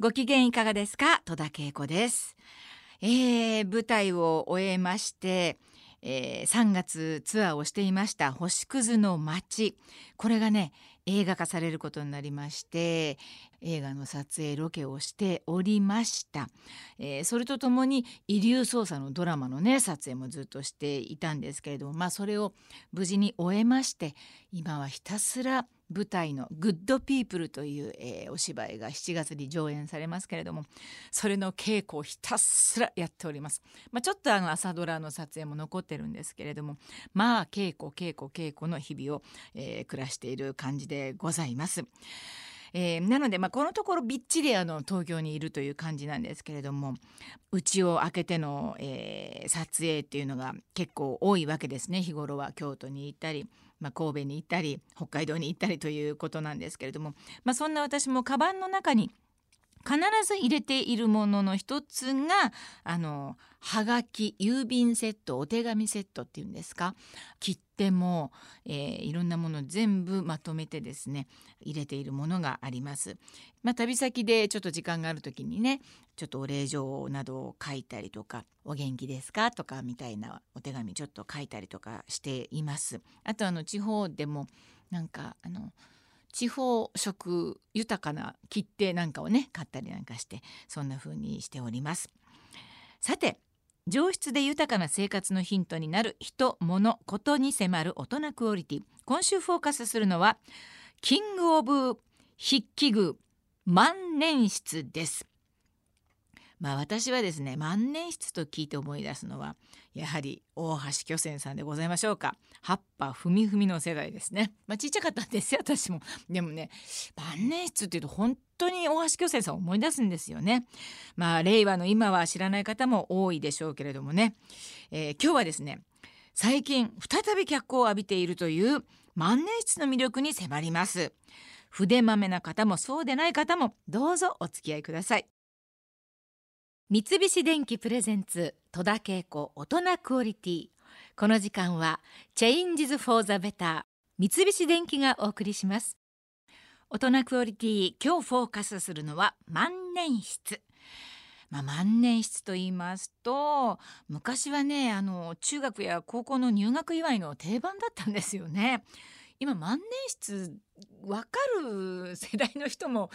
ご機嫌いかがですか？戸田恵子です、えー、舞台を終えまして、えー、3月ツアーをしていました星屑の街。これがね映画化されることになりまして映画の撮影ロケをしておりました、えー、それとともに遺留捜査のドラマのね撮影もずっとしていたんですけれどもまあそれを無事に終えまして今はひたすら舞台の「グッドピープル」という、えー、お芝居が7月に上演されますけれどもそれの稽古をひたすらやっております。まあ、ちょっとあの朝ドラの撮影も残ってるんですけれどもまあ稽古稽古稽古の日々を、えー、暮らしている感じでございます。えー、なので、まあ、このところびっちりあの東京にいるという感じなんですけれども家を開けての、えー、撮影っていうのが結構多いわけですね日頃は京都に行ったり、まあ、神戸に行ったり北海道に行ったりということなんですけれども、まあ、そんな私もカバンの中に必ず入れているものの一つがあのはがき郵便セットお手紙セットっていうんですか？切手も、えー、いろんなもの全部まとめてですね入れているものがあります。まあ、旅先でちょっと時間がある時にねちょっとお礼状などを書いたりとか「お元気ですか?」とかみたいなお手紙ちょっと書いたりとかしています。あとあの地方でもなんかあの地方食豊かな切手なんかをね買ったりなんかしてそんな風にしております。さて上質で豊かな生活のヒントになる人物ことに迫る大人クオリティ。今週フォーカスするのはキングオブ筆記具万年筆です。まあ私はですね万年筆と聞いて思い出すのはやはり大橋巨泉さんでございましょうか。葉っぱふみふみの世代ですね。まあちっちゃかったんですよ私も。でもね万年筆っていうと本当に大橋巨泉さんを思い出すんですよね。まあ令和の今は知らない方も多いでしょうけれどもね、えー、今日はですね最近再び脚光を浴びているという万年筆の魅力に迫ります。筆まめな方もそうでない方もどうぞお付き合いください。三菱電機プレゼンツ戸田恵子大人クオリティ。この時間は Changes for the Better 三菱電機がお送りします。大人クオリティ今日フォーカスするのは万年筆。まあ、万年筆と言いますと昔はねあの中学や高校の入学祝いの定番だったんですよね。今万年筆わかる世代の人も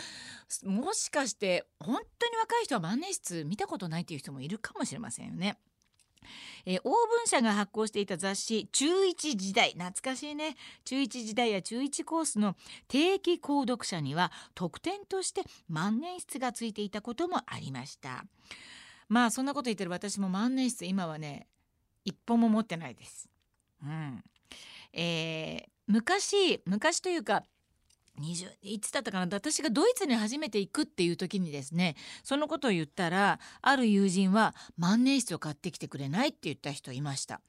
もしかして本当に若い人は万年筆見たことないっていう人もいるかもしれませんよね。えー、オーブン社が発行していた雑誌中一時代懐かしいね。中一時代や中一コースの定期購読者には特典として万年筆がついていたこともありました。まあそんなこと言ってる私も万年筆今はね一本も持ってないです。うん。えー、昔昔というか20いつだったかな？私がドイツに初めて行くっていう時にですねそのことを言ったらある友人は万年筆を買ってきてくれないって言った人いました。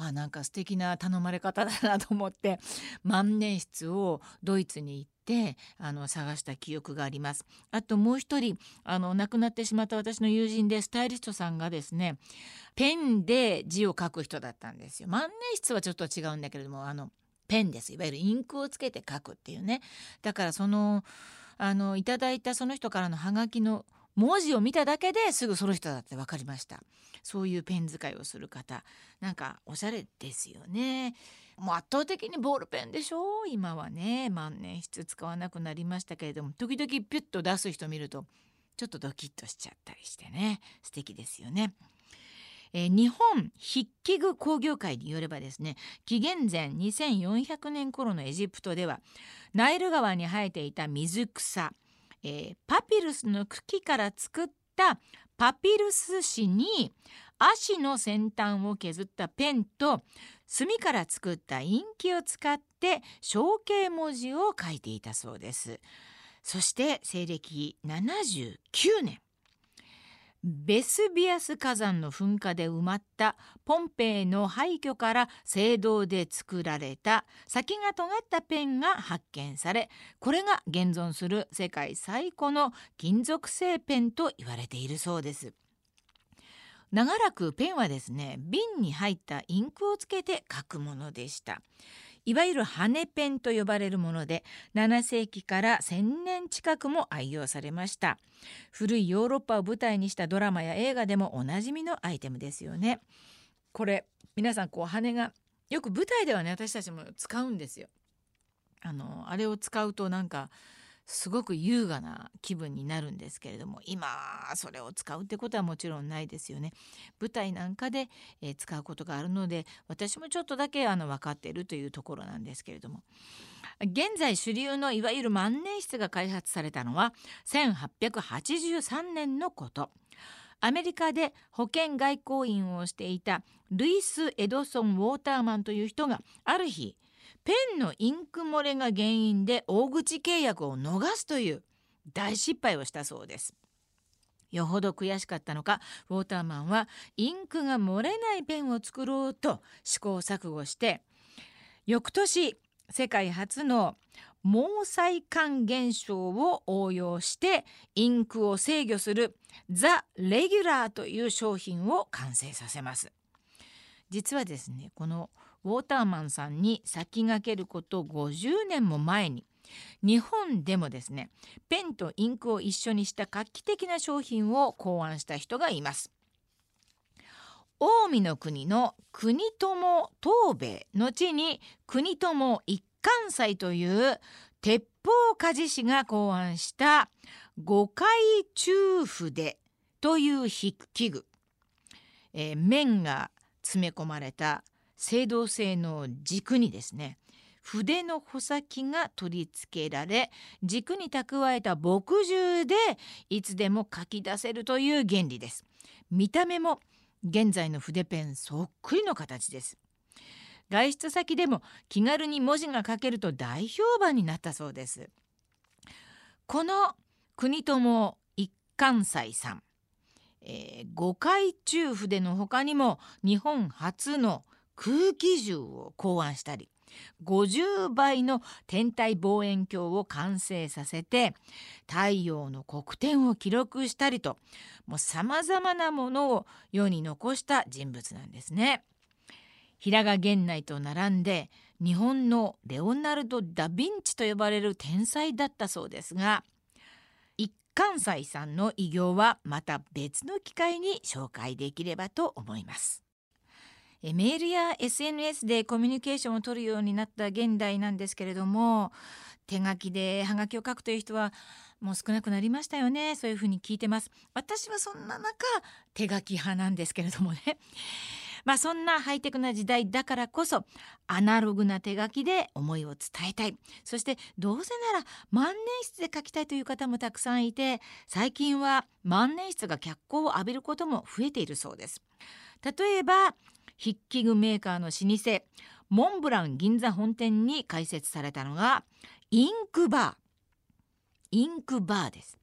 あなんか素敵な頼まれ方だなと思って万年筆をドイツに行ってあの探した記憶があります。あともう一人あの亡くなってしまった私の友人でスタイリストさんがですねペンで字を書く人だったんですよ。万年筆はちょっと違うんだけれどもあのペンです。いわゆるインクをつけて書くっていうね。だからそのあのいただいたその人からのハガキの文字を見ただけですぐその人だって分かりました。そういうペン使いをする方。なんかおしゃれですよね。もう圧倒的にボールペンでしょ。今はね。万年筆使わなくなりましたけれども。時々ピュッと出す人見るとちょっとドキッとしちゃったりしてね。素敵ですよね。えー、日本筆記具工業会によればですね紀元前2400年頃のエジプトではナイル川に生えていた水草、えー、パピルスの茎から作ったパピルス紙に足の先端を削ったペンと墨から作ったインキを使って象形文字を書いていたそうです。そして西暦79年ベスビアス火山の噴火で埋まったポンペイの廃墟から青銅で作られた先が尖ったペンが発見されこれが現存する世界最古の金属製ペンと言われているそうです。長らくペンはですね瓶に入ったインクをつけて書くものでした。いわゆる羽ペンと呼ばれるもので7世紀から1000年近くも愛用されました。古いヨーロッパを舞台にしたドラマや映画でもおなじみのアイテムですよね。これ皆さんこう羽がよく舞台ではね私たちも使うんですよ。あのあれを使うとなんかすごく優雅な気分になるんですけれども今それを使うってことはもちろんないですよね。舞台なんかで、えー、使うことがあるので私もちょっとだけあの分かっているというところなんですけれども現在主流のいわゆる万年筆が開発されたのは1883年のこと。アメリカで保健外交員をしていたルイス・エドソン・ウォーターマンという人がある日ペンのインク漏れが原因で大口契約を逃すという大失敗をしたそうです。よほど悔しかったのかウォーターマンはインクが漏れないペンを作ろうと試行錯誤して翌年世界初の毛細管現象を応用してインクを制御するザ・レギュラーという商品を完成させます実はですねこのウォーターマンさんに先駆けること50年も前に日本でもですねペンとインクを一緒にした画期的な商品を考案した人がいます。近江の国の国友東兵衛後に国友一貫斎という鉄砲鍛冶師が考案した五回中筆という器具、えー、面が詰め込まれた青銅製の軸にですね筆の穂先が取り付けられ軸に蓄えた墨汁でいつでも書き出せるという原理です。見た目も現在の筆ペンそっくりの形です。外出先でも気軽に文字が書けると大評判になったそうです。この国友一貫斎さん、えー、五回中筆の他にも日本初の空気銃を考案したり50倍の天体望遠鏡を完成させて太陽の黒点を記録したりともうさまざまなものを世に残した人物なんですね。平賀源内と並んで日本のレオナルド・ダ・ヴィンチと呼ばれる天才だったそうですが一貫斎さんの偉業はまた別の機会に紹介できればと思います。メールや SNS でコミュニケーションを取るようになった現代なんですけれども手書きでハガキを書くという人はもう少なくなりましたよね。そういうふうに聞いてます。私はそんな中手書き派なんですけれどもね。まあそんなハイテクな時代だからこそアナログな手書きで思いを伝えたい。そしてどうせなら万年筆で書きたいという方もたくさんいて最近は万年筆が脚光を浴びることも増えているそうです。例えば筆記具メーカーの老舗モンブラン銀座本店に開設されたのがインクバーインクバーです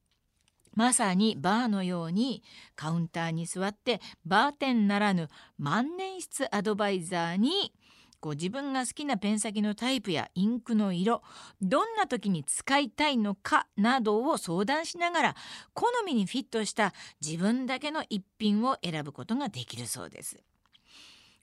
まさにバーのようにカウンターに座ってバーテンならぬ万年筆アドバイザーにこう自分が好きなペン先のタイプやインクの色どんな時に使いたいのかなどを相談しながら好みにフィットした自分だけの一品を選ぶことができるそうです。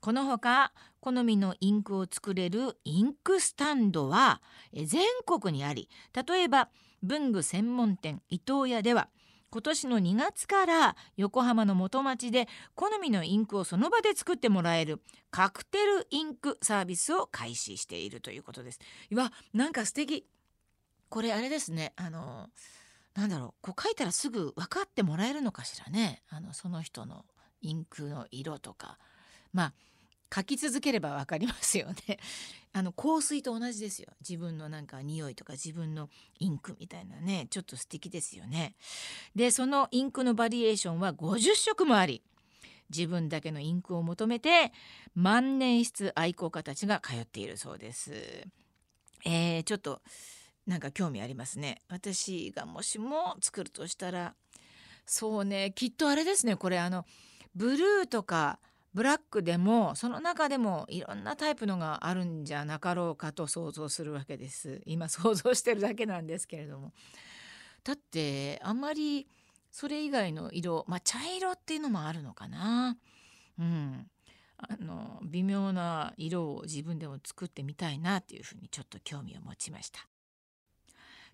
このほか好みのインクを作れるインクスタンドは全国にあり例えば文具専門店伊藤屋では今年の2月から横浜の元町で好みのインクをその場で作ってもらえるカクテルインクサービスを開始しているということです。うわなんか素敵。これあれですねあのなんだろうこう書いたらすぐ分かってもらえるのかしらね。あのその人のインクの色とか。まあ書き続ければわかりますよね。あの香水と同じですよ。自分のなんか匂いとか自分のインクみたいなね、ちょっと素敵ですよね。で、そのインクのバリエーションは50色もあり、自分だけのインクを求めて万年筆愛好家たちが通っているそうです。えー、ちょっとなんか興味ありますね。私がもしも作るとしたら、そうね、きっとあれですね。これあのブルーとかブラックでもその中でもいろんなタイプのがあるんじゃなかろうかと想像するわけです。今想像してるだけなんですけれども。だってあんまりそれ以外の色まあ茶色っていうのもあるのかな。うん。あの微妙な色を自分でも作ってみたいなっていうふうにちょっと興味を持ちました。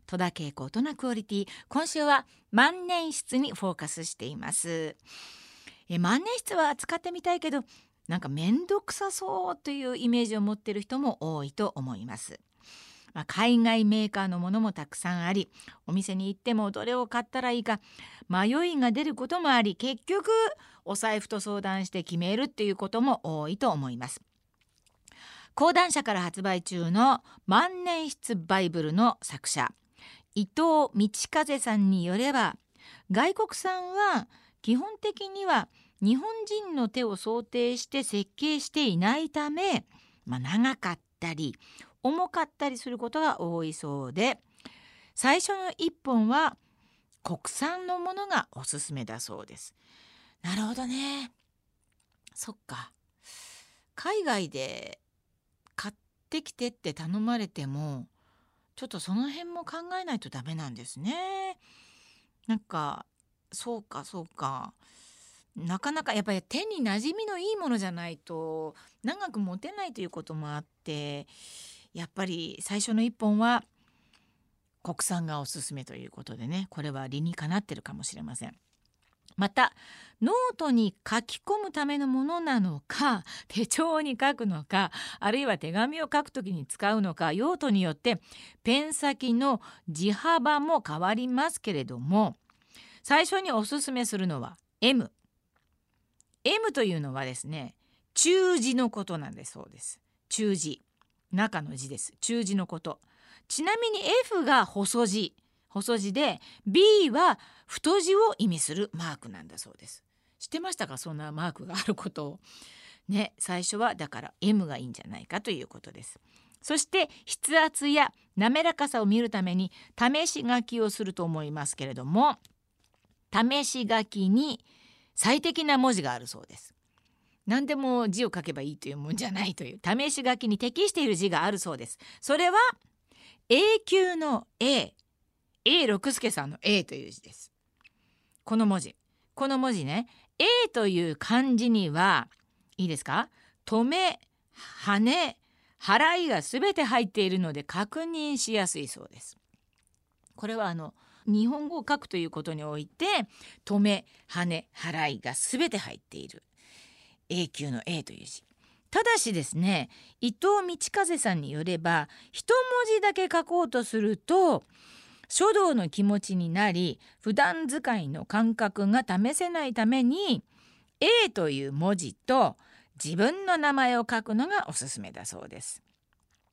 戸田恵子大人クオリティ今週は万年筆にフォーカスしています。え万年筆は使ってみたいけどなんか面倒くさそうというイメージを持っている人も多いと思いますまあ、海外メーカーのものもたくさんありお店に行ってもどれを買ったらいいか迷いが出ることもあり結局お財布と相談して決めるっていうことも多いと思います。講談社から発売中の万年筆バイブルの作者伊藤道風さんによれば外国産は基本的には日本人の手を想定して設計していないため、まあ、長かったり重かったりすることが多いそうで最初の1本は国産のものがおすすめだそうです。なるほどね。そっか。海外で買ってきてって頼まれてもちょっとその辺も考えないとダメなんですね。なんかそうかそうか。なかなかやっぱり手に馴染みのいいものじゃないと長く持てないということもあってやっぱり最初の一本は国産がおすすめということでねこれは理にかなってるかもしれません。またノートに書き込むためのものなのか手帳に書くのかあるいは手紙を書くときに使うのか用途によってペン先の字幅も変わりますけれども最初におすすめするのは M。M というのはですね中字のことなんでそうです。中字。中の字です。中字のこと。ちなみに F が細字細字で B は太字を意味するマークなんだそうです。知ってましたか？そんなマークがあることを。ね最初はだから M がいいんじゃないかということです。そして筆圧や滑らかさを見るために試し書きをすると思いますけれども試し書きに最適な文字があるそうです。何でも字を書けばいいというもんじゃないという。試し書きに適している字があるそうです。それは A 級の A A 六輔さんの A という字です。この文字。この文字ね A という漢字にはいいですか？止め羽払いがすべて入っているので確認しやすいそうです。これはあの日本語を書くということにおいて止め羽払いがすべて入っている A 級の A という字ただしですね伊藤道風さんによれば一文字だけ書こうとすると書道の気持ちになり普段使いの感覚が試せないために A という文字と自分の名前を書くのがおすすめだそうです。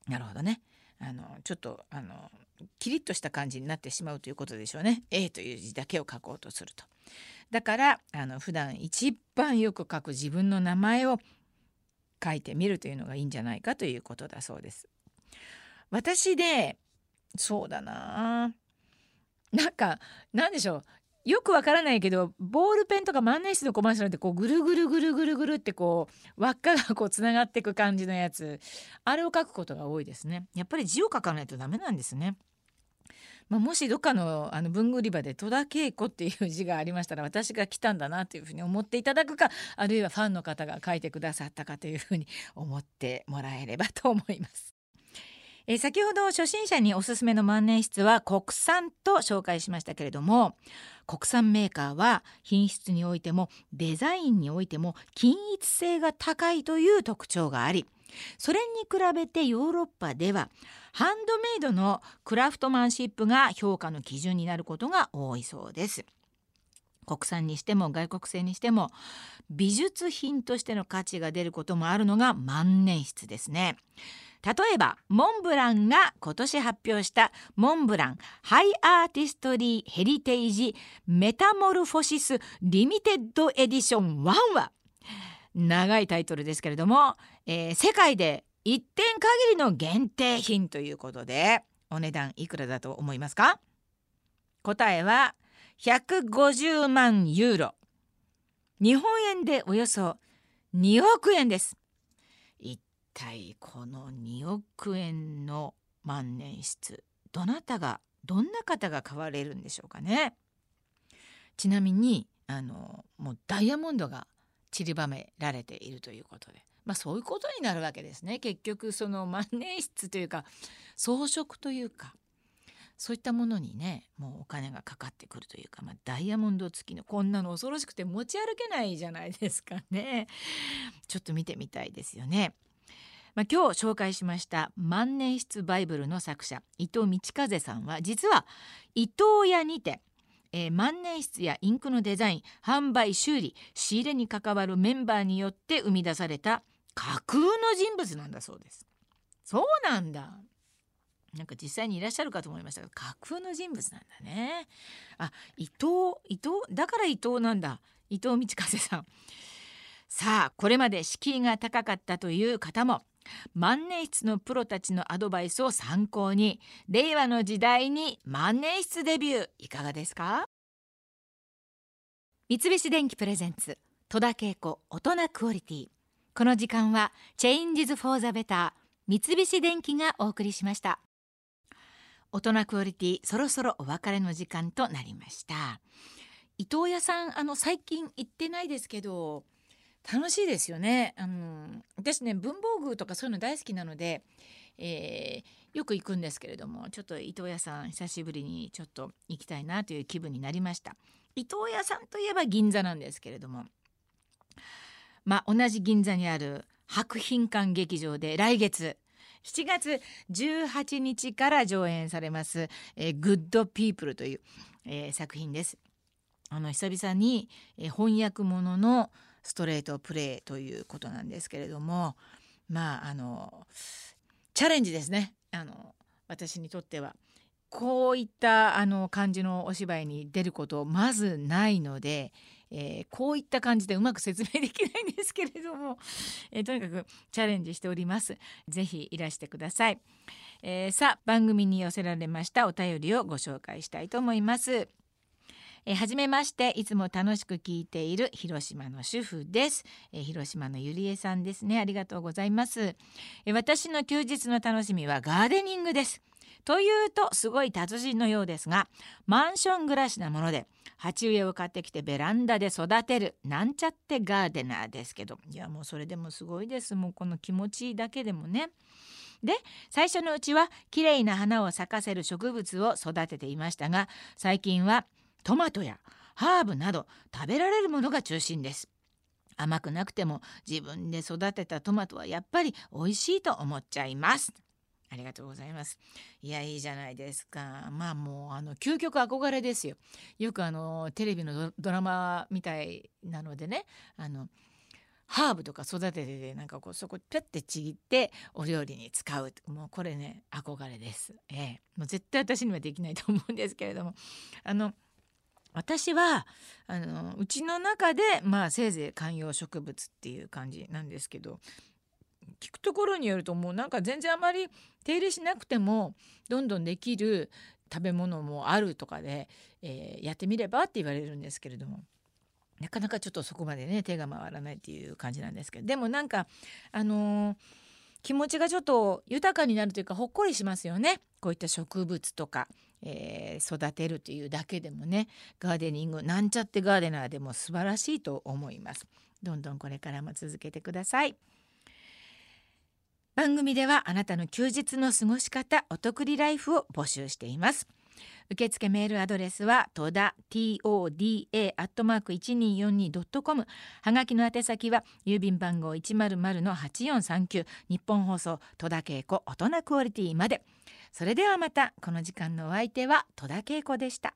なるほどね。あのちょっとあのキリッとした感じになってしまうということでしょうね。A という字だけを書こうとすると。だからあの普段一番よく書く自分の名前を書いてみるというのがいいんじゃないかということだそうです。私でそうだななんかなんでしょうよくわからないけどボールペンとか万年筆のコマーシャルってこうぐるぐるぐるぐるぐるってこう輪っかがこうつながっていく感じのやつ。あれを書くことが多いですね。やっぱり字を書かないとダメなんですね。まあ、もしどっかのあの文具売り場で戸田恵子っていう字がありましたら私が来たんだなというふうに思っていただくかあるいはファンの方が書いてくださったかというふうに思ってもらえればと思います。え先ほど初心者におすすめの万年筆は国産と紹介しましたけれども国産メーカーは品質においてもデザインにおいても均一性が高いという特徴がありそれに比べてヨーロッパではハンドメイドのクラフトマンシップが評価の基準になることが多いそうです。国産にしても外国製にしても美術品としての価値が出ることもあるのが万年筆ですね。例えばモンブランが今年発表したモンブラン High Artistry Heritage Metamorphosis Limited Edition 1は長いタイトルですけれども、えー、世界で一点限りの限定品ということでお値段いくらだと思いますか？答えは150万ユーロ。日本円でおよそ2億円です。体この2億円の万年筆どなたがどんな方が買われるんでしょうかね。ちなみにあのもうダイヤモンドが散りばめられているということで、まあ、そういうことになるわけですね。結局その万年筆というか装飾というかそういったものにねもうお金がかかってくるというか、まあ、ダイヤモンド付きのこんなの恐ろしくて持ち歩けないじゃないですかね。ちょっと見てみたいですよね。まあ、今日紹介しました万年筆バイブルの作者伊藤道風さんは実は伊藤屋にてえー、万年筆やインクのデザイン販売修理仕入れに関わるメンバーによって生み出された架空の人物なんだそうです。そうなんだ。なんか実際にいらっしゃるかと思いましたが架空の人物なんだね。あ伊藤伊藤だから伊藤なんだ。伊藤道風さん。さあこれまで敷居が高かったという方も万年筆のプロたちのアドバイスを参考に令和の時代に万年筆デビューいかがですか？三菱電機プレゼンツ戸田恵子大人クオリティ。この時間は Changes for the Better 三菱電機がお送りしました。大人クオリティそろそろお別れの時間となりました。伊藤屋さんあの最近行ってないですけど楽しいですよね。あの私ね文房具とかそういうの大好きなので、えー、よく行くんですけれどもちょっと伊東屋さん久しぶりにちょっと行きたいなという気分になりました。伊東屋さんといえば銀座なんですけれどもまあ同じ銀座にある博品館劇場で来月7月18日から上演されます「えー、グッド・ピープル」という、えー、作品です。あの久々に、えー、翻訳もののストレートプレーということなんですけれどもまああのチャレンジですねあの私にとっては。こういったあの感じのお芝居に出ることまずないので、えー、こういった感じでうまく説明できないんですけれども、えー、とにかくチャレンジしております。ぜひいらしてください。えー、さあ番組に寄せられましたお便りをご紹介したいと思います。えー、はじめましていつも楽しく聞いている広島の主婦です、えー、広島のゆりえさんですね。ありがとうございます、えー、私の休日の楽しみはガーデニングです。というとすごい達人のようですがマンション暮らしなもので鉢植えを買ってきてベランダで育てるなんちゃってガーデナーですけど。いやもうそれでもすごいです。もうこの気持ちだけでもね。で最初のうちは綺麗な花を咲かせる植物を育てていましたが最近はトマトやハーブなど食べられるものが中心です。甘くなくても自分で育てたトマトはやっぱり美味しいと思っちゃいます。ありがとうございます。いやいいじゃないですか。まあもうあの究極憧れですよ。よくあのテレビのドラマみたいなのでねあのハーブとか育ててなんかこうそこピュッてちぎってお料理に使う。もうこれね憧れです、ええ、もう絶対私にはできないと思うんですけれども。あの私はあのうちの中でまあせいぜい観葉植物っていう感じなんですけど聞くところによるともうなんか全然あまり手入れしなくてもどんどんできる食べ物もあるとかで、えー、やってみればって言われるんですけれどもなかなかちょっとそこまでね手が回らないっていう感じなんですけどでもなんかあのー、気持ちがちょっと豊かになるというかほっこりしますよね。こういった植物とか。えー、育てるというだけでもねガーデニングなんちゃってガーデナーでも素晴らしいと思います。どんどんこれからも続けてください。番組ではあなたの休日の過ごし方お得りライフを募集しています。受付メールアドレスは戸田 toda アットマーク一二四二ドットコム。はがきの宛先は郵便番号一0 0の八四三九。日本放送戸田恵子大人クオリティまで。それではまたこの時間のお相手は戸田恵子でした。